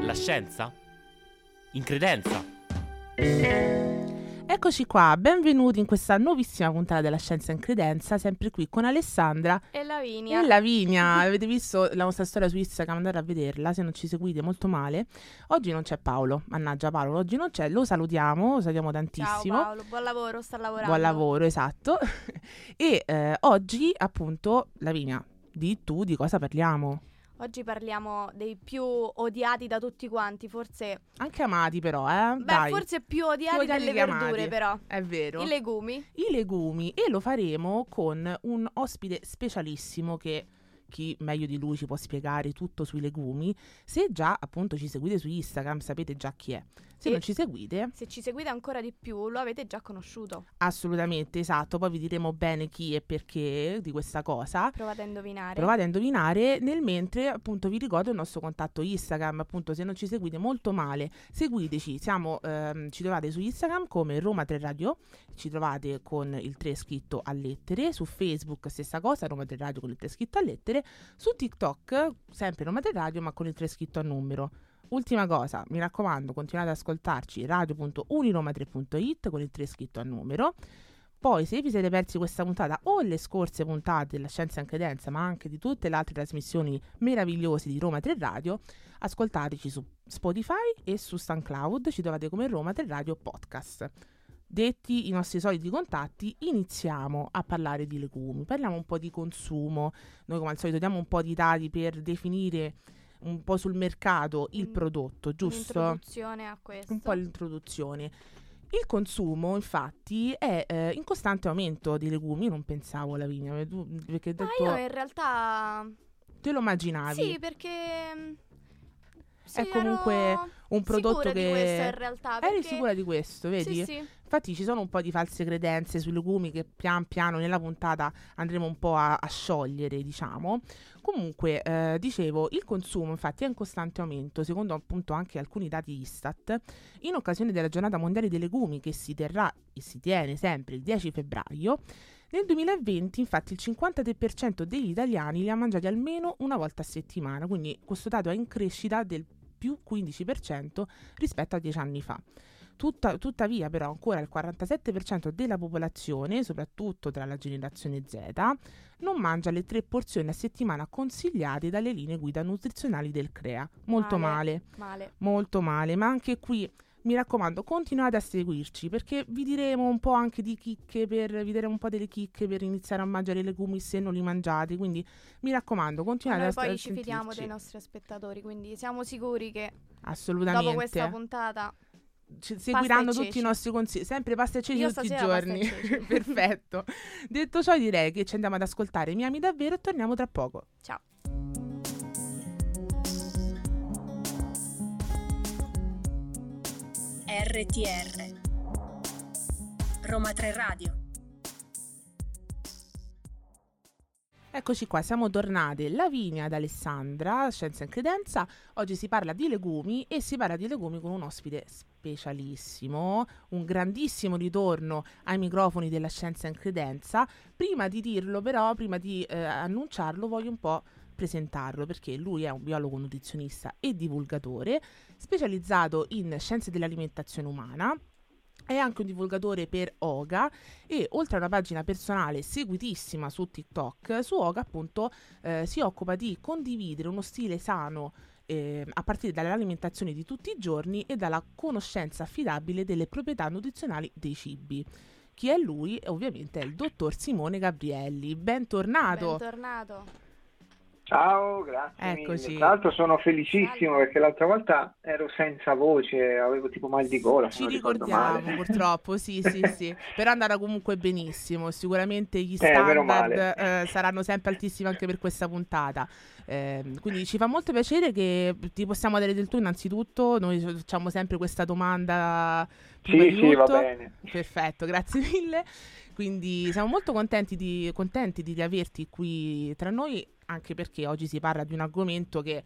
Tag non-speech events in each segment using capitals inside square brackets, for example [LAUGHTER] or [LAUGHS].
La scienza? In credenza? Eccoci qua, benvenuti in questa nuovissima puntata della Scienza in Credenza, sempre qui con Alessandra E Lavinia. e Lavinia. [LAUGHS] Avete visto la nostra storia su Instagram, andate a vederla, se non ci seguite molto male. Oggi non c'è Paolo, mannaggia Paolo, oggi non c'è, lo salutiamo, lo salutiamo Ciao tantissimo. Paolo, buon lavoro, sta lavorando. Buon lavoro, esatto. [LAUGHS] e eh, oggi appunto, Lavinia, di tu di cosa parliamo? Oggi parliamo dei più odiati da tutti quanti, forse... Anche amati però, eh? Beh, Dai, forse più odiati odiati delle che amati. verdure però. è vero. I legumi. i legumi e lo faremo con un ospite specialissimo che chi meglio di lui ci può spiegare tutto sui legumi. Se già appunto ci seguite su Instagram sapete già chi è. Se non ci seguite, Se ci seguite ancora di più, lo avete già conosciuto. assolutamente esatto, poi vi diremo bene chi e perché di questa cosa. Provate a indovinare. Provate a indovinare nel mentre appunto vi ricordo il nostro contatto Instagram, appunto se non ci seguite molto male, seguiteci, siamo, ehm, ci trovate su Instagram come Roma 3 Radio, ci trovate con il 3 scritto a lettere, su Facebook stessa cosa, Roma 3 Radio con il 3 scritto a lettere, su TikTok sempre Roma 3 Radio ma con il 3 scritto a numero. Ultima cosa, mi raccomando, continuate ad ascoltarci radio.uniroma3.it con il 3 scritto a numero. Poi, se vi siete persi questa puntata o le scorse puntate della Scienza in Credenza, ma anche di tutte le altre trasmissioni meravigliose di Roma 3 Radio, ascoltateci su Spotify e su SoundCloud, ci trovate come Roma 3 Radio Podcast. Detti i nostri soliti contatti, iniziamo a parlare di legumi. Parliamo un po' di consumo. Noi, come al solito, diamo un po' di dati per definire un po' sul mercato il Mm, prodotto, giusto? Un'introduzione a questo. un po' l'introduzione. Il consumo, infatti, è eh, in costante aumento di legumi. Io non pensavo, eh, tu- perché hai Ma detto, io in realtà... te lo immaginavi. Sì, perché... sì, È comunque un prodotto che di questo in realtà. eri perché- sicura di questo, vedi? Sì, sì. Infatti ci sono un po' di false credenze sui legumi che pian piano nella puntata andremo un po' a, a sciogliere, diciamo. Comunque, eh, dicevo, il consumo infatti è in costante aumento, secondo appunto anche alcuni dati Istat, in occasione della giornata mondiale dei legumi che si terrà e si tiene sempre il 10 febbraio. Nel 2020 infatti il 53% degli italiani li ha mangiati almeno una volta a settimana, quindi questo dato è in crescita del più 15% rispetto a 10 anni fa. Tutta- tuttavia, però, ancora il 47% della popolazione, soprattutto tra la generazione Z, non mangia le tre porzioni a settimana consigliate dalle linee guida nutrizionali del CREA. Molto male, Male. molto male. Ma anche qui, mi raccomando, continuate a seguirci perché vi diremo un po' anche di chicche per vi diremo un po' delle chicche per iniziare a mangiare i legumi se non li mangiate. Quindi mi raccomando, Ma continuate noi a, poi a ci fidiamo dei nostri spettatori, quindi siamo sicuri che Assolutamente. dopo questa puntata Ci seguiranno tutti i nostri consigli, sempre pasta e ceci Io tutti i giorni. [LAUGHS] Perfetto. Detto ciò, direi che ci andiamo ad ascoltare Mi ami davvero e torniamo tra poco. Ciao. RTR Roma 3 Radio Eccoci qua, siamo tornate Lavinia ed Alessandra, Scienza in Credenza. Oggi si parla di legumi e si parla di legumi con un ospite specialissimo, un grandissimo ritorno ai microfoni della Scienza in Credenza. Prima di dirlo però, prima di eh, annunciarlo, voglio un po' presentarlo perché lui è un biologo nutrizionista e divulgatore specializzato in scienze dell'alimentazione umana. È anche un divulgatore per Oga e oltre a una pagina personale seguitissima su TikTok, su Oga appunto eh, si occupa di condividere uno stile sano eh, a partire dall'alimentazione di tutti i giorni e dalla conoscenza affidabile delle proprietà nutrizionali dei cibi. Chi è lui? Ovviamente è il dottor Simone Gabrielli. Bentornato! Bentornato. Ciao, grazie. Eccoci. mille. Tra l'altro sono felicissimo perché l'altra volta ero senza voce, avevo tipo mal di gola. Ci ricordiamo purtroppo, sì, sì, [LAUGHS] sì. Però andata comunque benissimo. Sicuramente gli Eh, standard eh, saranno sempre altissimi anche per questa puntata. Ehm, quindi ci fa molto piacere che ti possiamo dare del tu innanzitutto. Noi facciamo sempre questa domanda Sì, sì, va bene. Perfetto, grazie mille. Quindi siamo molto contenti di, contenti di averti qui tra noi, anche perché oggi si parla di un argomento che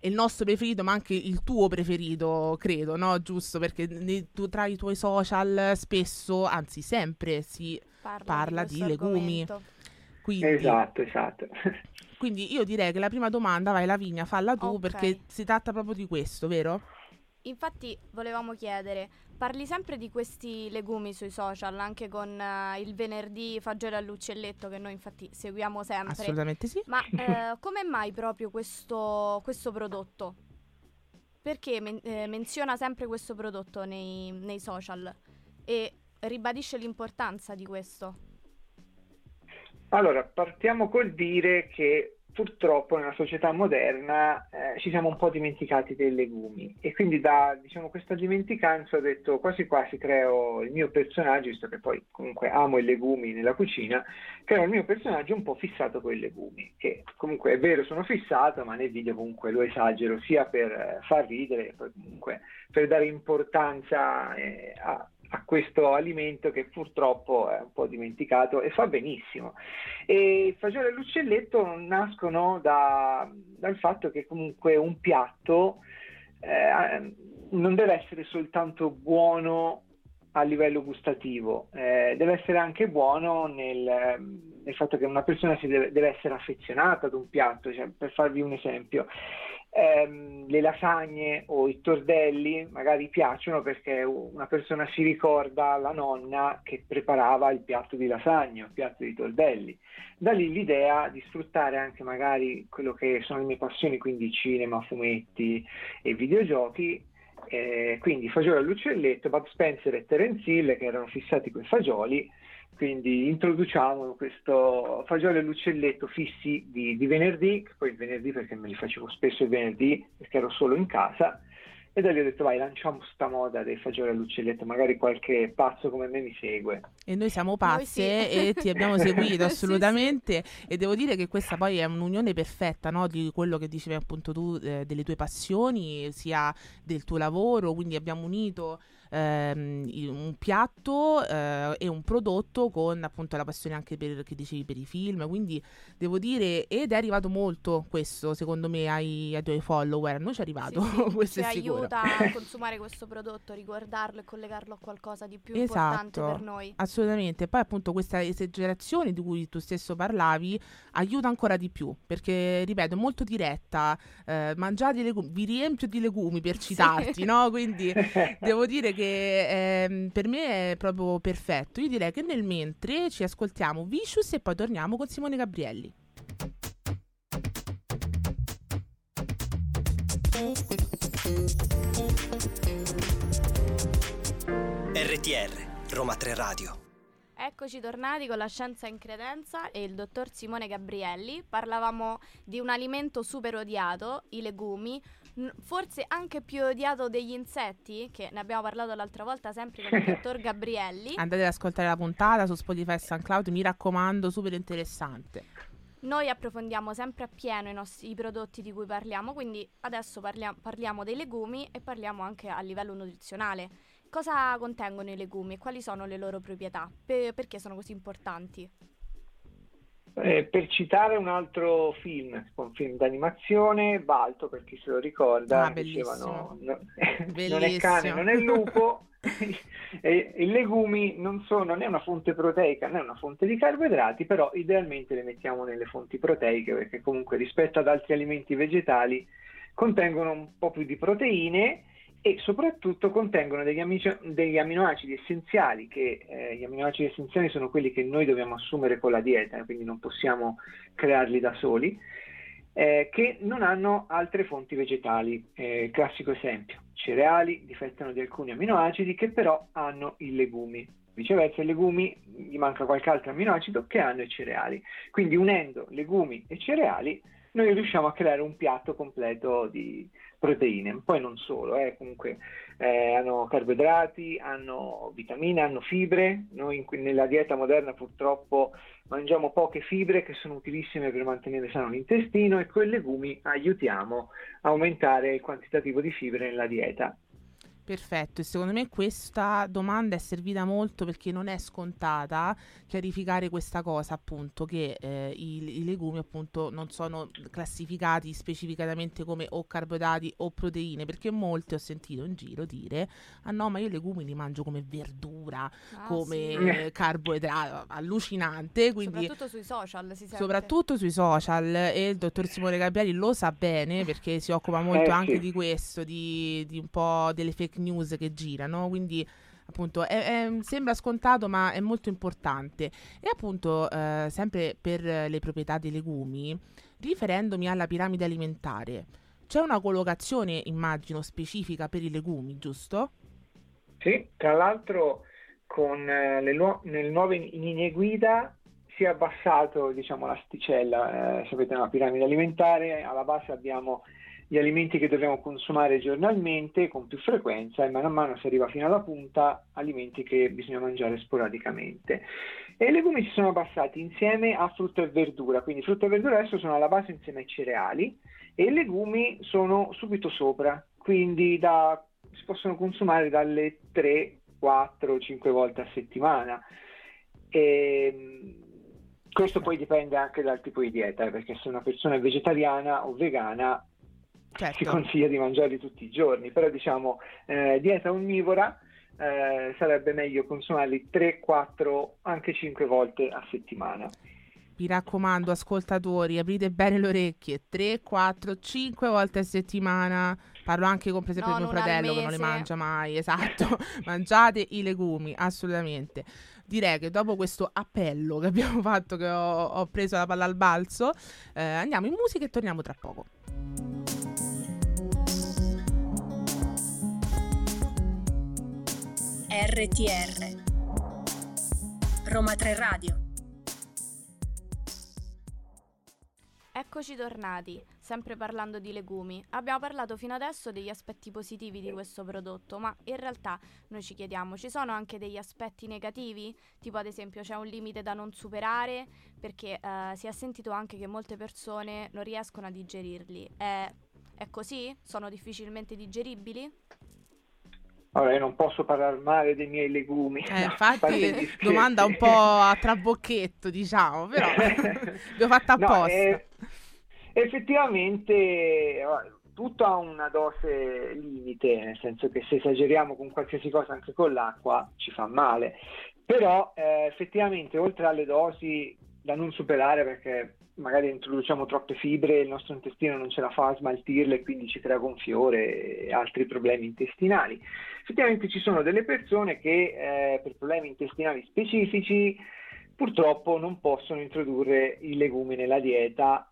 è il nostro preferito, ma anche il tuo preferito, credo, no? Giusto? Perché nei- tu- tra i tuoi social spesso, anzi sempre, si Parla, parla di, di legumi. quindi, Esatto, esatto. [LAUGHS] quindi io direi che la prima domanda, vai Lavinia, falla tu Ok. perché si tratta proprio di questo, vero? Infatti volevamo chiedere, parli sempre di questi legumi sui social, anche con eh, il venerdì fagioli all'uccelletto che noi infatti seguiamo sempre. Assolutamente sì. Ma [LAUGHS] eh, come mai proprio questo, questo prodotto? Perché men- eh, menziona sempre questo prodotto nei, nei social e ribadisce l'importanza di questo? Allora, partiamo col dire che purtroppo nella società moderna eh, ci siamo un po' dimenticati dei legumi. E quindi da diciamo, questa dimenticanza ho detto quasi quasi creo il mio personaggio, visto che poi comunque amo i legumi nella cucina, creo il mio personaggio un po' fissato con i legumi, che comunque è vero sono fissato, ma nel video comunque lo esagero sia per eh, far ridere, poi comunque per dare importanza eh, a, a questo alimento che purtroppo è un po' dimenticato e fa benissimo. E il fagiolo e l'uccelletto nascono da- dal fatto che comunque un piatto eh, non deve essere soltanto buono a livello gustativo, eh, deve essere anche buono nel, nel fatto che una persona deve, deve essere affezionata ad un piatto. Cioè, per farvi un esempio, ehm, le lasagne o i tordelli magari piacciono perché una persona si ricorda la nonna che preparava il piatto di lasagne o il piatto di tordelli. Da lì l'idea di sfruttare anche magari quello che sono le mie passioni, quindi cinema, fumetti e videogiochi. Eh, quindi fagioli all'uccelletto, Bob Spencer e Terence Hill che erano fissati con i fagioli, quindi introduciamo questo fagioli all'uccelletto fissi di, di venerdì, che poi il venerdì perché me li facevo spesso il venerdì perché ero solo in casa, e da lì ho detto vai lanciamo sta moda dei fagioli all'uccelletto, magari qualche pazzo come me mi segue. E noi siamo Noi pazze sì. e ti abbiamo seguito [LAUGHS] Sì, sì. assolutamente e devo dire che questa poi è un'unione perfetta no, di quello che dicevi appunto tu eh, delle tue passioni sia del tuo lavoro, quindi abbiamo unito ehm, un piatto eh, e un prodotto con appunto la passione anche per, che dicevi per i film, quindi devo dire ed è arrivato molto questo secondo me ai, ai tuoi follower, a noi ci è arrivato, Sì, sì, [LAUGHS] questo ci aiuta a [LAUGHS] consumare questo prodotto, ricordarlo e collegarlo a qualcosa di più importante Esatto. per noi. Assolutamente, poi appunto questa esagerazione di cui tu stesso parlavi aiuta ancora di più, perché ripeto, è molto diretta, eh, mangiate i legumi, vi riempio di legumi per citarti, no? Quindi [LAUGHS] devo dire che ehm, per me è proprio perfetto. Io direi che nel mentre ci ascoltiamo Vicious e poi torniamo con Simone Gabrielli. RTR, Roma 3 Radio. Eccoci tornati con la scienza in credenza e il dottor Simone Gabrielli. Parlavamo di un alimento super odiato, i legumi, forse anche più odiato degli insetti, che ne abbiamo parlato l'altra volta sempre con il [LAUGHS] dottor Gabrielli. Andate ad ascoltare la puntata su Spotify e SoundCloud, mi raccomando, super interessante. Noi approfondiamo sempre appieno i, nostri, i prodotti di cui parliamo, quindi adesso parlia- parliamo dei legumi e parliamo anche a livello nutrizionale. Cosa contengono i legumi e quali sono le loro proprietà? Pe- perché sono così importanti? Eh, per citare un altro film, un film d'animazione, Balto, per chi se lo ricorda, Ah, dicevano no- [LAUGHS] non è cane, non è lupo, [LAUGHS] e i legumi non, sono, è una fonte proteica, è una fonte di carboidrati, però idealmente le mettiamo nelle fonti proteiche perché comunque rispetto ad altri alimenti vegetali contengono un po' più di proteine e soprattutto contengono degli, amici- degli aminoacidi essenziali, che eh, gli aminoacidi essenziali sono quelli che noi dobbiamo assumere con la dieta, quindi non possiamo crearli da soli, eh, che non hanno altre fonti vegetali. Eh, classico esempio, cereali difettano di alcuni aminoacidi che però hanno i legumi. Viceversa, i legumi gli manca qualche altro aminoacido che hanno i cereali. Quindi unendo legumi e cereali noi riusciamo a creare un piatto completo di proteine, poi non solo, eh, comunque eh, hanno carboidrati, hanno vitamine, hanno fibre, noi in- nella dieta moderna purtroppo mangiamo poche fibre che sono utilissime per mantenere sano l'intestino e con i legumi aiutiamo a aumentare il quantitativo di fibre nella dieta. Perfetto, e secondo me questa domanda è servita molto perché non è scontata chiarificare questa cosa, appunto, che eh, i, i, legumi appunto non sono classificati specificatamente come o carboidrati o proteine, perché molti ho sentito in giro dire "Ah no, ma io i legumi li mangio come verdura, ah, come sì. [LAUGHS] carboidrato", allucinante, quindi soprattutto sui social si sente. Soprattutto sui social e il dottor Simone Gabrielli lo sa bene perché si occupa molto eh, anche sì. di questo, di, di un po' delle fake news che girano, quindi appunto è, è, sembra scontato ma è molto importante. E appunto eh, sempre per le proprietà dei legumi riferendomi alla piramide alimentare c'è una collocazione immagino specifica per i legumi giusto? Sì, tra l'altro con eh, le, nu- nelle nuove linee guida si è abbassato diciamo l'asticella. Eh, sapete nella piramide alimentare alla base abbiamo gli alimenti che dobbiamo consumare giornalmente con più frequenza e mano a mano si arriva fino alla punta alimenti che bisogna mangiare sporadicamente. E i legumi si sono abbassati insieme a frutta e verdura, quindi frutta e verdura adesso sono alla base insieme ai cereali e i legumi sono subito sopra, quindi da, si possono consumare dalle 3, 4, 5 volte a settimana. E, ehm, questo poi dipende anche dal tipo di dieta, eh, perché se una persona è vegetariana o vegana certo. si consiglia di mangiarli tutti i giorni, però diciamo eh, dieta onnivora eh, sarebbe meglio consumarli 3, 4, anche 5 volte a settimana. Mi raccomando, ascoltatori, aprite bene le orecchie, 3, 4, 5 volte a settimana. Parlo anche con per esempio no, mio fratello che non le mangia mai, esatto. [LAUGHS] Mangiate i legumi, assolutamente. Direi che dopo questo appello che abbiamo fatto, che ho, ho preso la palla al balzo, eh, andiamo in musica e torniamo tra poco. RTR Roma 3 Radio Eccoci tornati, sempre parlando di legumi. Abbiamo parlato fino adesso degli aspetti positivi di questo prodotto, ma in realtà noi ci chiediamo, ci sono anche degli aspetti negativi? Tipo ad esempio c'è un limite da non superare perché eh, si è sentito anche che molte persone non riescono a digerirli. È, è così? Sono difficilmente digeribili? Allora, io non posso parlare male dei miei legumi. Eh, infatti, domanda un po' [LAUGHS] a trabocchetto, diciamo, però [LAUGHS] l'ho fatta apposta. No, eh, effettivamente, tutto ha una dose limite, nel senso che se esageriamo con qualsiasi cosa, anche con l'acqua, ci fa male. Però, eh, effettivamente, oltre alle dosi da non superare, perché magari introduciamo troppe fibre, il nostro intestino non ce la fa a smaltirle e quindi ci crea gonfiore e altri problemi intestinali. Effettivamente ci sono delle persone che eh, per problemi intestinali specifici purtroppo non possono introdurre i legumi nella dieta,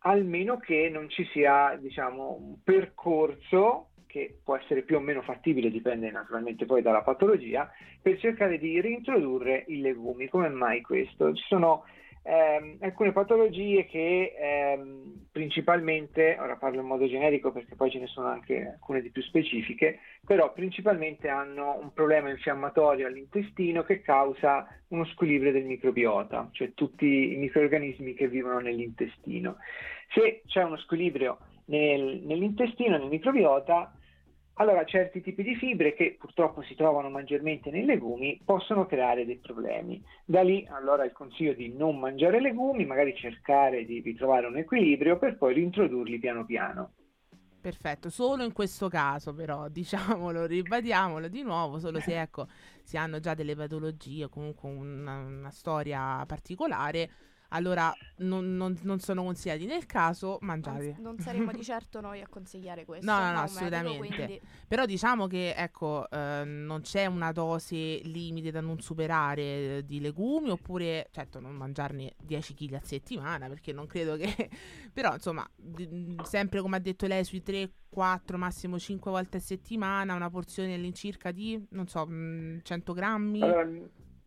almeno che non ci sia diciamo, un percorso che può essere più o meno fattibile, dipende naturalmente poi dalla patologia, per cercare di reintrodurre i legumi. Come mai questo? Ci sono ehm, alcune patologie che ehm, principalmente, ora parlo in modo generico perché poi ce ne sono anche alcune di più specifiche, però principalmente hanno un problema infiammatorio all'intestino che causa uno squilibrio del microbiota, cioè tutti i microorganismi che vivono nell'intestino. Se c'è uno squilibrio nel, nell'intestino, nel microbiota, allora certi tipi di fibre che purtroppo si trovano maggiormente nei legumi possono creare dei problemi. Da lì allora il consiglio di non mangiare legumi, magari cercare di ritrovare un equilibrio per poi reintrodurli piano piano. Perfetto, solo in questo caso però, [LAUGHS] diciamolo, ribadiamolo di nuovo, solo se ecco, si hanno già delle patologie o comunque una, una storia particolare, allora non, non, non, sono consigliati nel caso mangiate. Non, non saremo di certo noi a consigliare questo. No, no, no, assolutamente. Medico, quindi... Però diciamo che ecco, eh, non c'è una dose limite da non superare eh, di legumi oppure, certo, non mangiarne 10 kg a settimana perché non credo che... [LAUGHS] Però insomma, d- sempre come ha detto lei, sui 3, 4, massimo 5 volte a settimana, una porzione all'incirca di, non so, 100 grammi. Allora,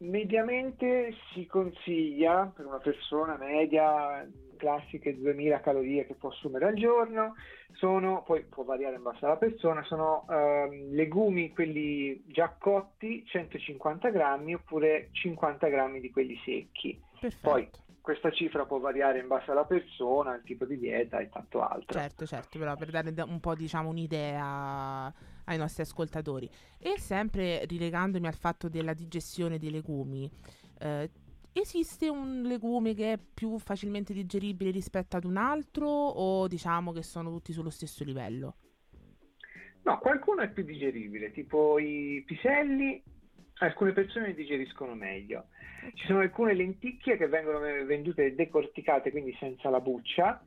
Mediamente si consiglia per una persona media classiche 2000 calorie che può assumere al giorno, sono, poi può variare in base alla persona, sono ehm, legumi quelli già cotti 150 grammi oppure 50 grammi di quelli secchi. Perfetto. Poi questa cifra può variare in base alla persona, al tipo di dieta e tanto altro. Certo, certo, però per dare un po' diciamo un'idea ai nostri ascoltatori. E sempre rilegandomi al fatto della digestione dei legumi, eh, esiste un legume che è più facilmente digeribile rispetto ad un altro o diciamo che sono tutti sullo stesso livello? No, qualcuno è più digeribile, tipo i piselli, alcune persone digeriscono meglio. Ci sono alcune lenticchie che vengono vendute decorticate, quindi senza la buccia,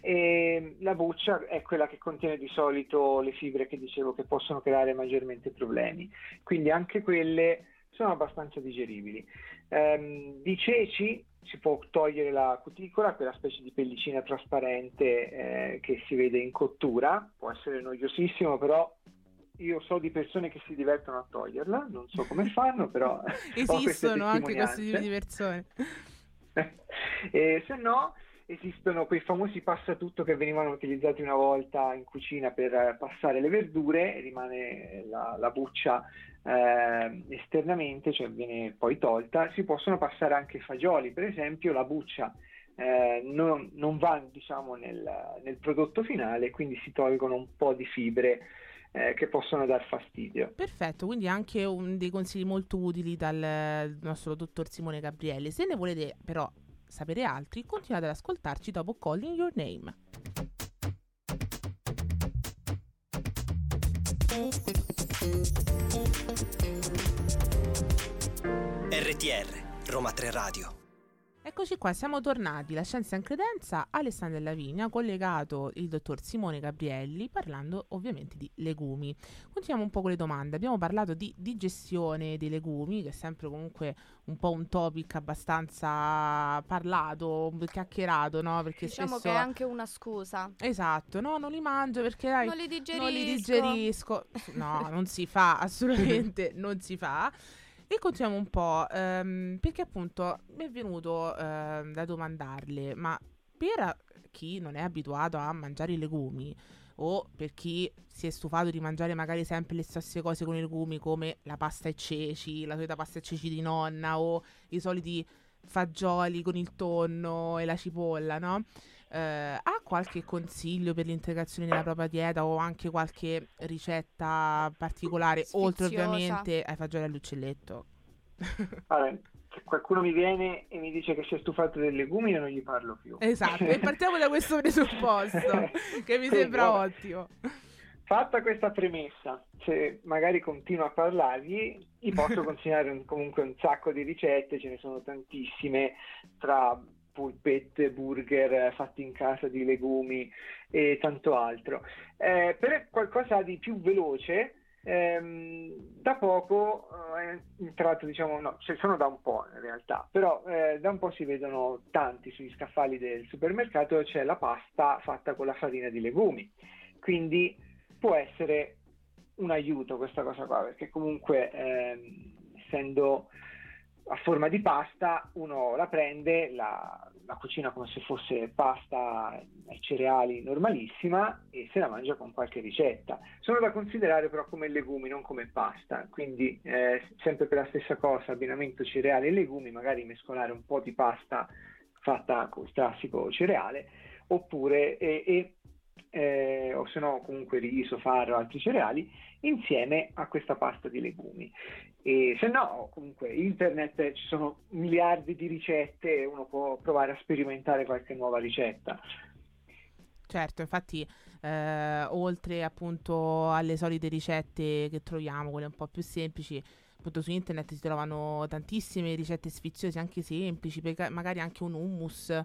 e la buccia è quella che contiene di solito le fibre che dicevo che possono creare maggiormente problemi, quindi anche quelle sono abbastanza digeribili. Um, di ceci si può togliere la cuticola, quella specie di pellicina trasparente eh, che si vede in cottura, può essere noiosissimo, però io so di persone che si divertono a toglierla, non so come fanno, però [LAUGHS] esistono anche questi tipi di persone. [LAUGHS] e se no esistono quei famosi passatutto che venivano utilizzati una volta in cucina per passare le verdure, rimane la, la buccia eh, esternamente, cioè viene poi tolta, si possono passare anche i fagioli, per esempio la buccia eh, non, non, va diciamo, nel, nel, prodotto finale, quindi si tolgono un po' di fibre eh, che possono dar fastidio. Perfetto, quindi anche un, dei consigli molto utili dal nostro dottor Simone Gabrielli. Se ne volete però sapere altri, continuate ad ascoltarci dopo Calling Your Name. RTR Roma 3 Radio Eccoci qua, siamo tornati, la scienza in credenza, Alessandra Lavinia, collegato il dottor Simone Gabrielli, parlando ovviamente di legumi. Continuiamo un po' con le domande, abbiamo parlato di digestione dei legumi, che è sempre comunque un po' un topic abbastanza parlato, chiacchierato, no? Perché diciamo spesso... che è anche una scusa. Esatto, no, non li mangio perché dai, non li digerisco. Non li digerisco. No, non si fa, [LAUGHS] assolutamente non si fa. E continuiamo un po', ehm, perché appunto mi è venuto ehm, da domandarle, ma per chi non è abituato a mangiare i legumi, o per chi si è stufato di mangiare magari sempre le stesse cose con i legumi come la pasta e ceci, la solita pasta e ceci di nonna o i soliti fagioli con il tonno e la cipolla, no? Eh, ha qualche consiglio per l'integrazione nella propria dieta o anche qualche ricetta particolare, Sfiziosa. oltre ovviamente ai fagioli all'uccelletto? [LAUGHS] Allora, se qualcuno mi viene e mi dice che si è stufato dei legumi, io non gli parlo più. Esatto, e partiamo da questo [LAUGHS] presupposto, che mi sembra vabbè. ottimo. Fatta questa premessa, se magari continuo a parlargli, gli posso [LAUGHS] consigliare un- comunque un sacco di ricette, ce ne sono tantissime, tra polpette, burger eh, fatti in casa di legumi e tanto altro. Eh, per qualcosa di più veloce, ehm, da poco eh, è entrato, diciamo, no, cioè sono da un po' in realtà, però eh, da un po' si vedono tanti sugli scaffali del supermercato, c'è la pasta fatta con la farina di legumi. Quindi può essere un aiuto questa cosa qua, perché comunque ehm, essendo a forma di pasta, uno la prende, la, la cucina come se fosse pasta ai cereali normalissima e se la mangia con qualche ricetta. Sono da considerare però come legumi, non come pasta, quindi eh, sempre per la stessa cosa, abbinamento cereali e legumi, magari mescolare un po' di pasta fatta con il classico cereale, oppure e, e eh, o se no comunque riso, farro, altri cereali, insieme a questa pasta di legumi. E se no, comunque internet ci sono miliardi di ricette e uno può provare a sperimentare qualche nuova ricetta. Certo, infatti, eh, oltre appunto alle solite ricette che troviamo, quelle un po' più semplici, appunto su internet si trovano tantissime ricette sfiziose, anche semplici, magari anche un hummus,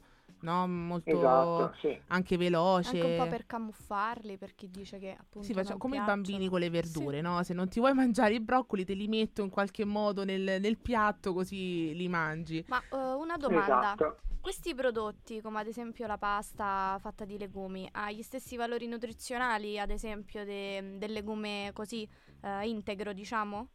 no? Molto Esatto, sì. anche veloce. Anche un po' per camuffarli, per chi dice che appunto Sì, faccia- non come i piacciono. bambini con le verdure, Sì. no? Se non ti vuoi mangiare i broccoli, te li metto in qualche modo nel, nel piatto così li mangi. Ma eh, una domanda. Esatto. Questi prodotti, come ad esempio la pasta fatta di legumi, ha gli stessi valori nutrizionali, ad esempio de- del legume così eh, integro, diciamo?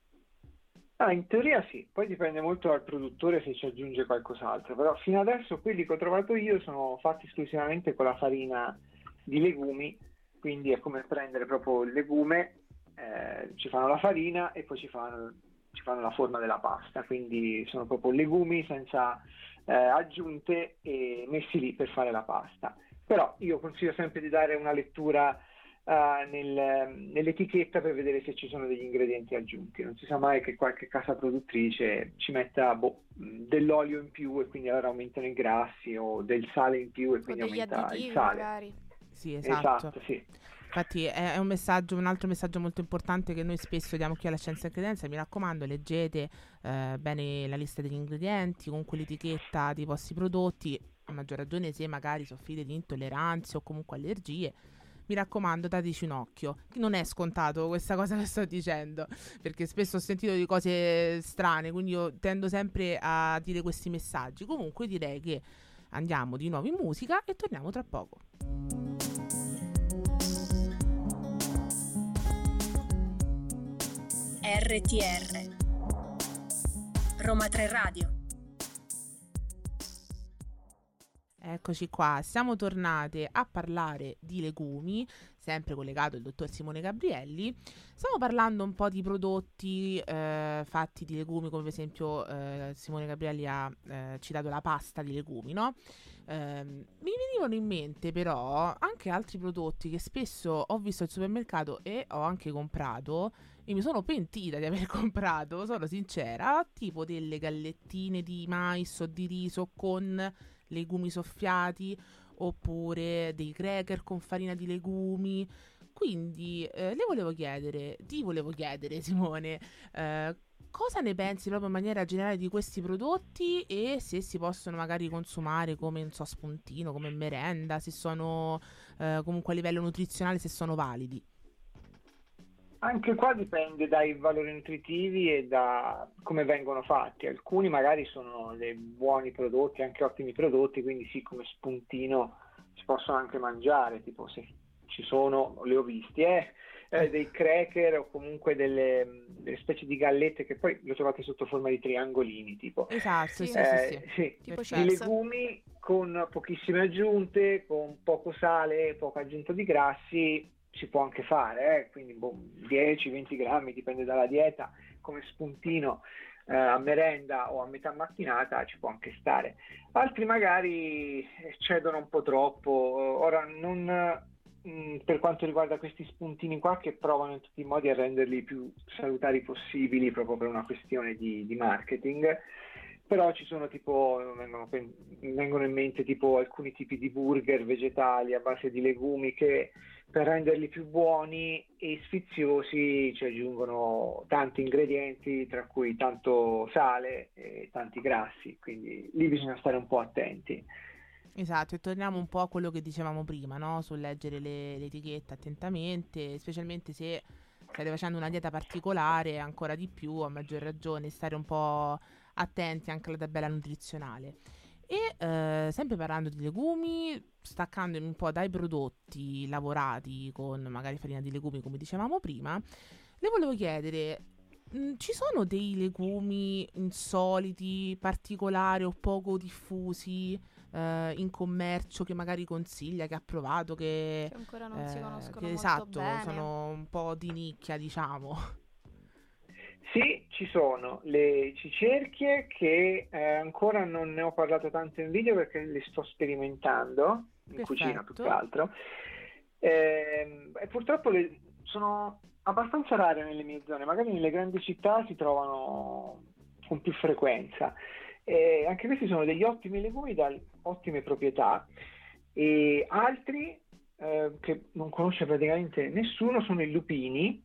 Ah, in teoria sì, poi dipende molto dal produttore se ci aggiunge qualcos'altro, però fino adesso quelli che ho trovato io sono fatti esclusivamente con la farina di legumi, quindi è come prendere proprio il legume, eh, ci fanno la farina e poi ci fanno, ci fanno la forma della pasta, quindi sono proprio legumi senza eh, aggiunte e messi lì per fare la pasta. Però io consiglio sempre di dare una lettura uh, nel, nell'etichetta per vedere se ci sono degli ingredienti aggiunti. Non si sa mai che qualche casa produttrice ci metta boh, dell'olio in più e quindi allora aumentano i grassi o del sale in più e quindi aumenta il sale. Magari. Sì, esatto. esatto sì. Infatti è un messaggio, un altro messaggio molto importante che noi spesso diamo qui alla Scienza e Credenza. Mi raccomando, leggete eh, bene la lista degli ingredienti, comunque l'etichetta dei vostri prodotti, a maggior ragione se magari soffrite di intolleranze o comunque allergie. Mi raccomando, dateci un occhio. Non è scontato questa cosa che sto dicendo, perché spesso ho sentito di cose strane, quindi io tendo sempre a dire questi messaggi. Comunque direi che andiamo di nuovo in musica e torniamo tra poco. RTR Roma 3 Radio Eccoci qua, siamo tornate a parlare di legumi, sempre collegato il dottor Simone Gabrielli. Stiamo parlando un po' di prodotti eh, fatti di legumi, come per esempio eh, Simone Gabrielli ha eh, citato la pasta di legumi, no? Eh, mi venivano in mente però anche altri prodotti che spesso ho visto al supermercato e ho anche comprato e mi sono pentita di aver [LAUGHS] comprato, sono sincera, tipo delle gallettine di mais o di riso con legumi soffiati oppure dei cracker con farina di legumi. Quindi eh, le volevo chiedere, ti volevo chiedere [LAUGHS] Simone, eh, cosa ne pensi proprio in maniera generale di questi prodotti e se si possono magari consumare come so, spuntino, come merenda, se sono eh, comunque a livello nutrizionale, se sono validi? Anche qua dipende dai valori nutritivi e da come vengono fatti. Alcuni magari sono dei buoni prodotti, anche ottimi prodotti, quindi sì, come spuntino si possono anche mangiare, tipo se ci sono, li ho visti, eh, eh, dei cracker o comunque delle, delle, specie di gallette che poi le trovate sotto forma di triangolini, tipo. Esatto, sì, eh, sì, sì. sì. legumi con pochissime aggiunte, con poco sale, poca aggiunta di grassi, si può anche fare, eh? quindi boh, 10-20 grammi, dipende dalla dieta, come spuntino eh, a merenda o a metà mattinata ci può anche stare. Altri magari cedono un po' troppo, ora non mm, per quanto riguarda questi spuntini qua che provano in tutti i modi a renderli più salutari possibili proprio per una questione di, di marketing però ci sono tipo, vengono, vengono, in mente tipo alcuni tipi di burger vegetali a base di legumi che per renderli più buoni e sfiziosi ci aggiungono tanti ingredienti, tra cui tanto sale e tanti grassi, quindi lì bisogna stare un po' attenti. Esatto, e torniamo un po' a quello che dicevamo prima, no? sul leggere le, le etichette attentamente, specialmente se state facendo una dieta particolare, ancora di più, a maggior ragione, stare un po' attenti anche alla tabella nutrizionale. E eh, sempre parlando di legumi, staccandomi un po' dai prodotti lavorati con magari farina di legumi, come dicevamo prima, le volevo chiedere, mm, ci sono dei legumi insoliti, particolari o poco diffusi eh, in commercio che magari consiglia, che ha provato, che, che ancora non eh, si conoscono che, esatto, bene. sono un po' di nicchia, diciamo. Sì, ci sono le cicerchie che eh, ancora non ne ho parlato tanto in video perché le sto sperimentando in Perfetto. cucina più che altro. Eh, e purtroppo le, sono abbastanza rare nelle mie zone, magari nelle grandi città si trovano con più frequenza. Eh, anche questi sono degli ottimi legumi da ottime proprietà e altri eh, che non conosce praticamente nessuno sono i lupini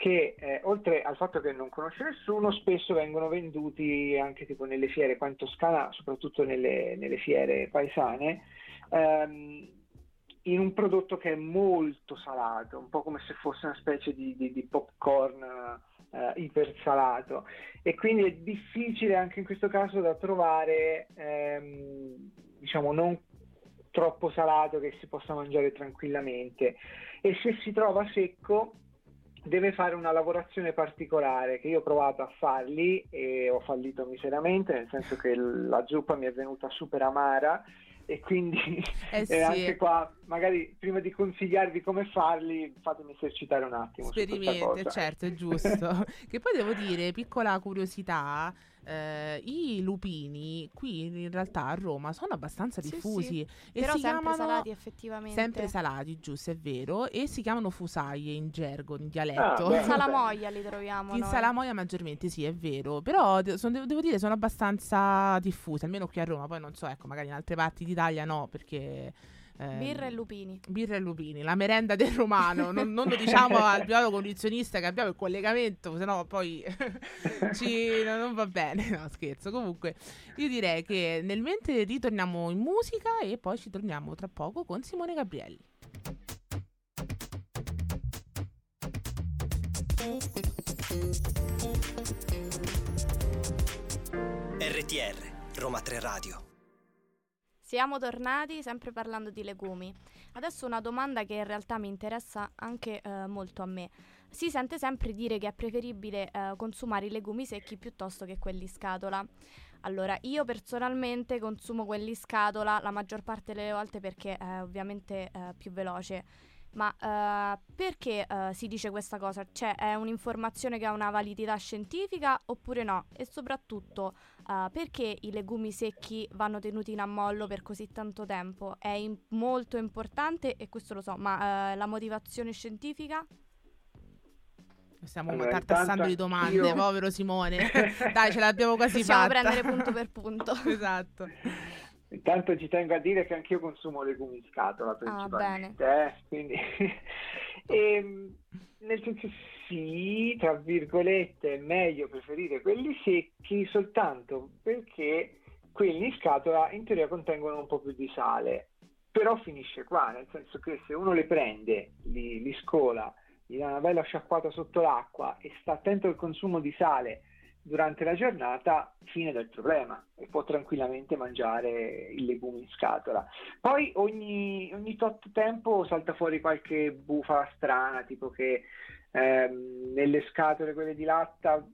che eh, oltre al fatto che non conosce nessuno, spesso vengono venduti anche tipo nelle fiere qua in Toscana, soprattutto nelle, nelle fiere paesane, ehm, in un prodotto che è molto salato, un po' come se fosse una specie di, di, di popcorn eh, ipersalato. E quindi è difficile anche in questo caso da trovare, ehm, diciamo, non troppo salato che si possa mangiare tranquillamente. E se si trova secco deve fare una lavorazione particolare che io ho provato a farli e ho fallito miseramente, nel senso che la zuppa mi è venuta super amara e quindi eh [LAUGHS] sì. anche qua magari prima di consigliarvi come farli fatemi esercitare un attimo sperimenti certo è [LAUGHS] giusto che poi devo dire piccola curiosità eh, i lupini qui in realtà a Roma sono abbastanza Sì, diffusi sì. e Però si sempre chiamano salati effettivamente. sempre salati, giusto, è vero, e si chiamano fusaie in gergo, in Ah, dialetto. beh. In salamoia li troviamo In noi. Salamoia maggiormente sì, è vero, però de- son- devo dire sono abbastanza diffuse, almeno qui a Roma, poi non so, ecco, magari in altre parti d'Italia no, perché... ehm, Birra e lupini. Birra e lupini, la merenda del romano, non, non lo diciamo [LAUGHS] al privado condizionista che abbiamo il collegamento, sennò poi [LAUGHS] ci, no, non va bene, no scherzo. Comunque io direi che nel mentre ritorniamo in musica e poi ci torniamo tra poco con Simone Gabrielli. RTR, Roma 3 Radio. Siamo tornati sempre parlando di legumi. Adesso una domanda che in realtà mi interessa anche eh, molto a me. Si sente sempre dire che è preferibile eh, consumare i legumi secchi piuttosto che quelli in scatola. Allora, io personalmente consumo quelli in scatola la maggior parte delle volte perché è ovviamente eh, più veloce. Ma eh, perché eh, si dice questa cosa? Cioè, è un'informazione che ha una validità scientifica oppure no? E soprattutto, eh, perché i legumi secchi vanno tenuti in ammollo per così tanto tempo? È im- molto importante e questo lo so, ma la motivazione scientifica? Stiamo Allora, tartassando di domande, io- povero Simone. [LAUGHS] Dai, ce l'abbiamo quasi Possiamo fatta. prendere punto per punto. [LAUGHS] esatto. Intanto ci tengo a dire che anch'io consumo legumi in scatola principalmente, eh, quindi [LAUGHS] ehm, nel senso sì, tra virgolette, è meglio preferire quelli secchi soltanto perché quelli in scatola in teoria contengono un po' più di sale, però finisce qua, nel senso che se uno le prende, li, li scola, gli dà una bella sciacquata sotto l'acqua e sta attento al consumo di sale durante la giornata, fine del problema e può tranquillamente mangiare i legumi in scatola. Poi ogni, ogni tot tempo salta fuori qualche bufala strana, tipo che ehm, nelle scatole quelle di latta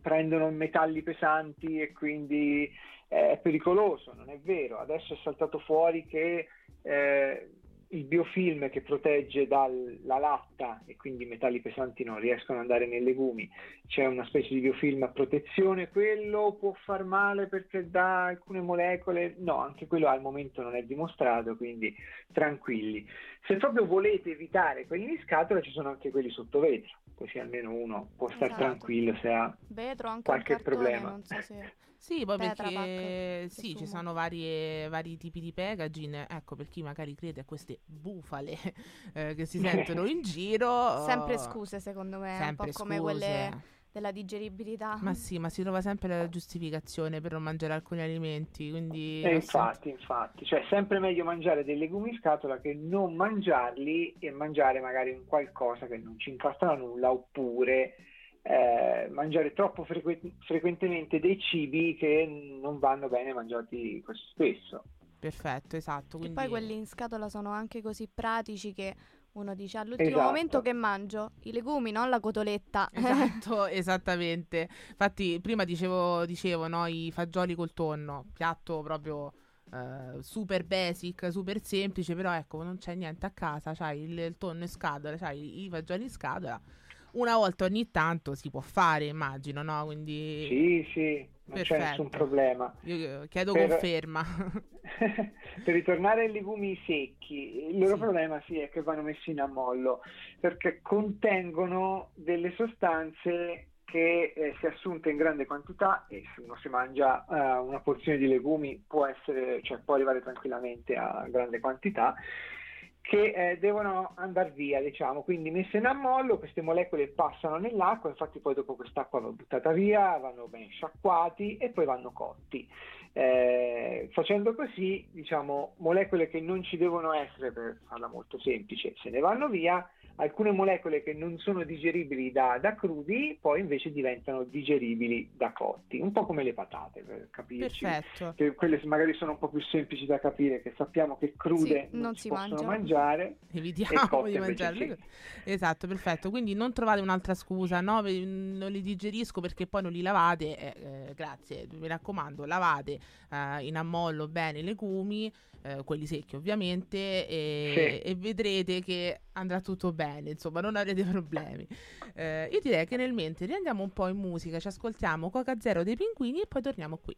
prendono metalli pesanti e quindi eh, è pericoloso, non è vero. Adesso è saltato fuori che eh, il biofilm che protegge dalla latta e quindi i metalli pesanti non riescono ad andare nei legumi, c'è una specie di biofilm a protezione, quello può far male perché dà alcune molecole, no, anche quello al momento non è dimostrato, quindi tranquilli. Se proprio volete evitare quelli in scatola ci sono anche quelli sotto vetro, così almeno uno può stare Esatto. tranquillo se ha Vetro anche Qualche problema. so se... [LAUGHS] Sì, poi Tetra perché sì, ci sono varie, vari tipi di packaging. Ecco, per chi magari crede a queste bufale [LAUGHS] eh, che si sentono in giro. Sempre eh, scuse secondo me, un po' come scuse. quelle della digeribilità. Ma sì, ma si trova sempre la giustificazione per non mangiare alcuni alimenti. Quindi E ho infatti, infatti, cioè è sempre meglio mangiare dei legumi in scatola che non mangiarli e mangiare magari un qualcosa che non ci incastra nulla oppure eh, mangiare troppo frequ- frequentemente dei cibi che non vanno bene mangiati così spesso. Perfetto, esatto. E Quindi... poi quelli in scatola sono anche così pratici che uno dice all'ultimo Esatto. momento che mangio i legumi, non la cotoletta. [LAUGHS] Esatto, esattamente. Infatti, prima dicevo, dicevo no, i fagioli col tonno, piatto proprio eh, super basic, super semplice, però ecco, non c'è niente a casa, c'hai il, il tonno in scatola, c'hai i fagioli in scatola. Una volta ogni tanto si può fare, immagino, no? Quindi Sì, sì, non c'è Perfetto. nessun problema. io eh, chiedo Per- conferma. [LAUGHS] per ritornare ai legumi secchi, il loro Sì. problema sì è che vanno messi in ammollo perché contengono delle sostanze che eh, se assunte in grande quantità e se uno si mangia eh, una porzione di legumi può essere, cioè può arrivare tranquillamente a grande quantità che eh, devono andare via, diciamo, quindi messe in ammollo, queste molecole passano nell'acqua, infatti poi dopo quest'acqua va buttata via, vanno ben sciacquati e poi vanno cotti. Eh, facendo così, diciamo, molecole che non ci devono essere, per farla molto semplice, se ne vanno via, alcune molecole che non sono digeribili da, da crudi, poi invece diventano digeribili da cotti, un po' come le patate, per capirci Perfetto. che quelle magari sono un po' più semplici da capire, che sappiamo che crude Sì, non, non si si possono mangia. mangiare. [LAUGHS] Evitiamo di mangiarle. sì. Esatto, perfetto. Quindi non trovate un'altra scusa, no? Ve- Non li digerisco perché poi non li lavate. eh, eh, grazie, mi raccomando, lavate eh, in ammollo bene i legumi, eh, quelli secchi ovviamente, e, Sì. e vedrete che andrà tutto bene. Bene, insomma, non avrete problemi. Eh, io direi che nel mentre riandiamo un po' in musica, ci ascoltiamo Coca Zero dei Pinguini e poi torniamo qui.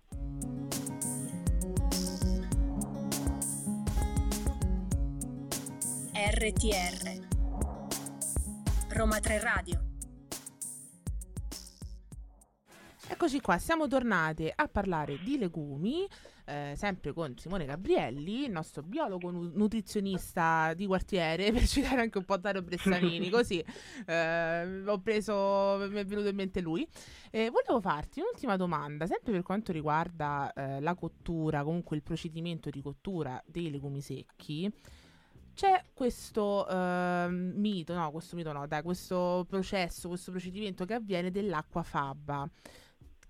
RTR Roma 3 Radio Eccoci qua, siamo tornate a parlare di legumi, eh, sempre con Simone Gabrielli, il nostro biologo nu- nutrizionista di quartiere, [LAUGHS] per citare anche un po' Dario Bressanini, [LAUGHS] così eh, ho preso, mi è venuto in mente lui. Eh, volevo farti un'ultima domanda, sempre per quanto riguarda eh, la cottura, comunque il procedimento di cottura dei legumi secchi. C'è questo ehm, mito, no, questo mito no, dai, questo processo, questo procedimento che avviene dell'acqua fabba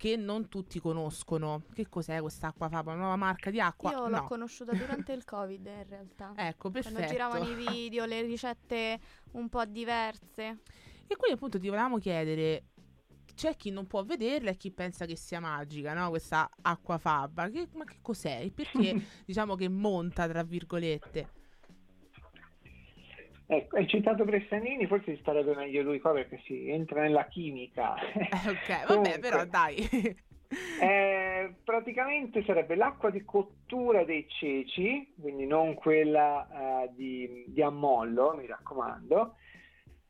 che non tutti conoscono. Che cos'è quest'acqua fabba? Una nuova marca di acqua? Io l'ho no. conosciuta durante il Covid in realtà. [LAUGHS] Ecco, perfetto. Quando giravano i [LAUGHS] video, le ricette un po' diverse. E qui appunto ti volevamo chiedere c'è chi non può vederla e chi pensa che sia magica, no? Questa acqua fabba. Che, ma che cos'è? E perché [LAUGHS] diciamo che monta, tra virgolette? Ecco, hai citato Bressanini, forse si starebbe meglio lui qua perché si entra nella chimica. Eh, ok, [LAUGHS] vabbè, Comunque, però dai. eh, praticamente sarebbe l'acqua di cottura dei ceci, quindi non quella eh, di, di ammollo, mi raccomando,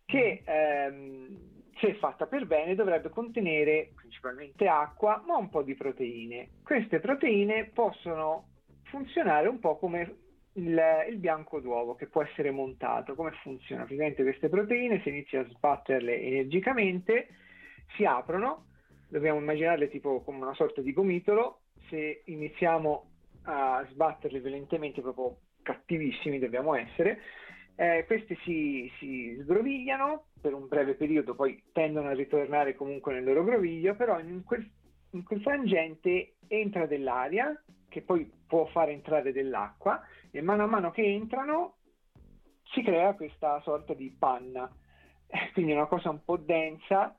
che ehm, se fatta per bene dovrebbe contenere principalmente acqua, ma un po' di proteine. Queste proteine possono funzionare un po' come il, il bianco d'uovo che può essere montato. Come funziona? Praticamente queste proteine, se inizi a sbatterle energicamente, si aprono, dobbiamo immaginarle tipo come una sorta di gomitolo, se iniziamo a sbatterle violentemente, proprio cattivissimi dobbiamo essere, eh, queste si, si sgrovigliano per un breve periodo, poi tendono a ritornare comunque nel loro groviglio, però in quel, in quel frangente entra dell'aria che poi può far entrare dell'acqua e mano a mano che entrano si crea questa sorta di panna, [LAUGHS] quindi una cosa un po' densa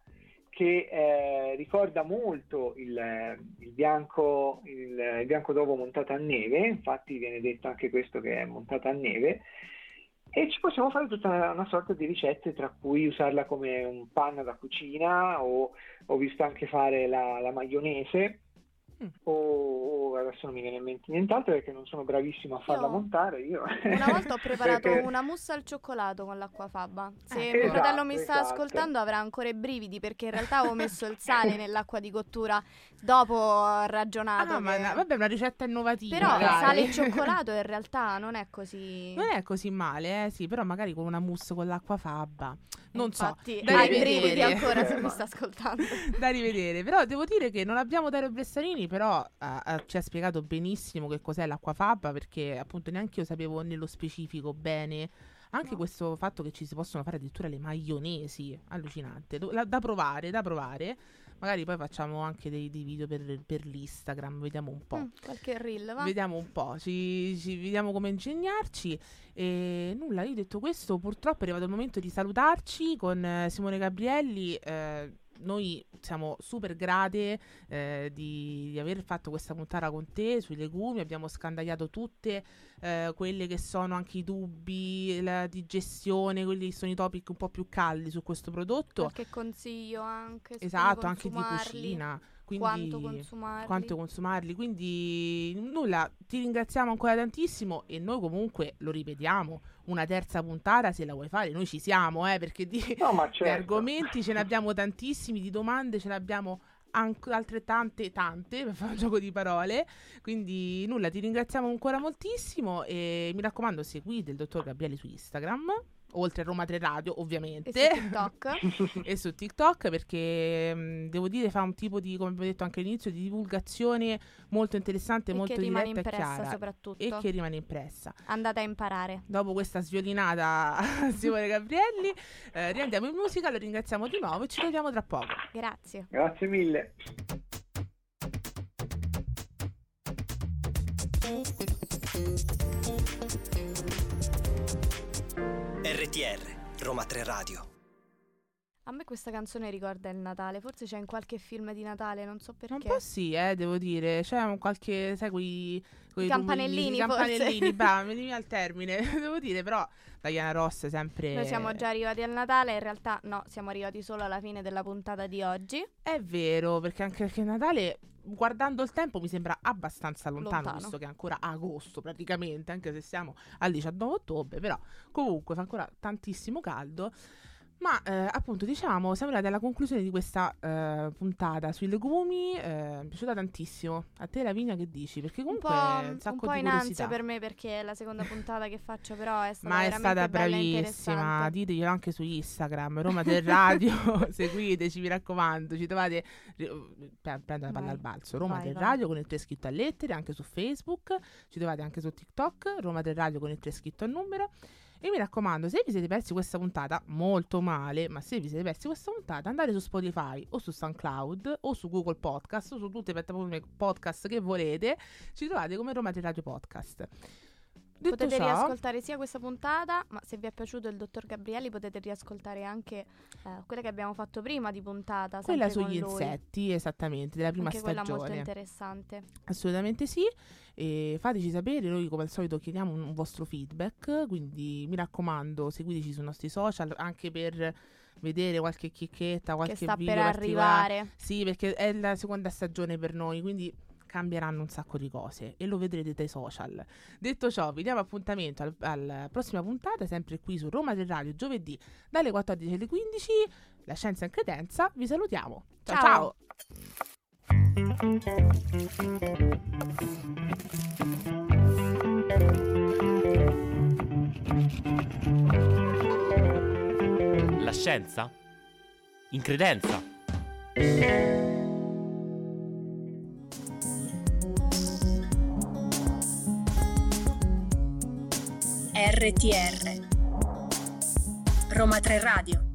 che eh, ricorda molto il, il, bianco, il, il, bianco d'uovo montato a neve, infatti viene detto anche questo che è montato a neve, e ci possiamo fare tutta una, una sorta di ricette, tra cui usarla come un panna da cucina, o ho visto anche fare la, la maionese, Mm. o, o adesso non mi viene in mente nient'altro perché non sono bravissimo a farla Io montare io. Una volta ho [LAUGHS] preparato Perché- una mousse al cioccolato con l'acqua fabba. Se Eh, mio esatto, fratello mi sta esatto. ascoltando avrà ancora i brividi perché in realtà avevo messo il sale [LAUGHS] nell'acqua di cottura. Dopo ho ragionato. Ah, ma che- na- vabbè, è una ricetta innovativa. Però dai. sale e [LAUGHS] cioccolato in realtà non è così. Non è così male, eh, sì, però magari con una mousse con l'acqua fabba. Non Infatti, so. da hai i rivedere. brividi ancora se mi sta ascoltando. da rivedere. Però devo dire che non abbiamo Dario Bressanini, però ah, ci ha spiegato benissimo che cos'è l'acqua fabba, perché appunto neanche io sapevo nello specifico bene. Anche No. questo fatto che ci si possono fare addirittura le maionesi, allucinante, la- da provare, da provare. Magari poi facciamo anche dei, dei video per, per l'Instagram, vediamo un po'. Mm, qualche reel, va? Vediamo un po', ci, ci vediamo come ingegnarci. E nulla, io detto questo, purtroppo è arrivato il momento di salutarci con eh, Simone Gabrielli. eh, noi siamo super grate eh, di, di aver fatto questa puntata con te sui legumi, abbiamo scandagliato tutte eh, quelle che sono anche i dubbi, la digestione, quelli che sono i topic un po' più caldi su questo prodotto. Qualche consiglio anche Esatto, anche di cucina. Quindi, Quanto consumarli. quanto consumarli. Quindi nulla, ti ringraziamo ancora tantissimo e noi comunque lo ripetiamo, una terza puntata se la vuoi fare, noi ci siamo, eh, perché di, No, ma di certo. argomenti ce ne abbiamo tantissimi, di domande ce ne abbiamo anche altrettante tante per fare un gioco di parole. Quindi nulla, ti ringraziamo ancora moltissimo e mi raccomando seguite il dottor Gabriele su Instagram, oltre a Roma 3 Radio ovviamente E su TikTok. [LAUGHS] e su TikTok perché mh, devo dire fa un tipo di, come abbiamo detto anche all'inizio, di divulgazione molto interessante, e molto che rimane diretta e impressa chiara soprattutto. e che rimane impressa. Andate a imparare. Dopo questa sviolinata a [LAUGHS] Simone Gabrielli, eh, riandiamo in musica, lo ringraziamo di nuovo e ci vediamo tra poco. Grazie. Grazie mille. RTR, Roma 3 Radio. A me questa canzone ricorda il Natale, forse c'è in qualche film di Natale, non so perché. Un po' sì, eh, devo dire. C'è un qualche, sai, quei, quei I campanellini, rumorini, i campanellini, brava, mi veniva al termine. [LAUGHS] devo dire, però Diana Ross è sempre... Noi siamo già arrivati al Natale, in realtà no, siamo arrivati solo alla fine della puntata di oggi. È vero, perché anche perché Natale, guardando il tempo, mi sembra abbastanza lontano, Lontano. visto che è ancora agosto praticamente, anche se siamo al 19 ottobre, però comunque fa ancora tantissimo caldo. Ma eh, appunto diciamo, siamo arrivati alla conclusione di questa eh, puntata sui legumi, eh, mi è piaciuta tantissimo. A te Lavinia che dici? Perché Un comunque po', un un sacco po' di in curiosità. ansia per me perché è la seconda puntata che faccio, però è stata Ma è stata bravissima, diteglielo anche su Instagram, Roma del Radio, [LAUGHS] [LAUGHS] seguiteci, mi raccomando, ci trovate, pre- prendo la palla al balzo, Roma Vai, del vai. Radio con il 3 scritto a lettere, anche su Facebook, ci trovate anche su TikTok, Roma del Radio con il 3 scritto a numero. E mi raccomando, se vi siete persi questa puntata, molto male, ma se vi siete persi questa puntata, andate su Spotify o su SoundCloud o su Google Podcast o su tutte le piattaforme podcast che volete, ci trovate come Roma Radio Podcast. Detto Potete ciò, riascoltare sia questa puntata, ma se vi è piaciuto il dottor Gabrielli potete riascoltare anche eh, quella che abbiamo fatto prima di puntata. Quella sugli con lui. insetti, esattamente, della prima Anche quella molto stagione. interessante. Assolutamente sì. E fateci sapere, noi come al solito chiediamo un, un vostro feedback, quindi mi raccomando, seguiteci sui nostri social anche per vedere qualche chicchetta, qualche che sta video per arrivare. Sì, perché è la seconda stagione per noi, quindi cambieranno un sacco di cose e lo vedrete dai social. Detto ciò, vi diamo appuntamento al- alla prossima puntata, sempre qui su Roma del Radio, giovedì dalle 14 alle 15. La scienza in credenza, vi salutiamo. ciao. Ciao. ciao. La scienza? In credenza? RTR Roma 3 Radio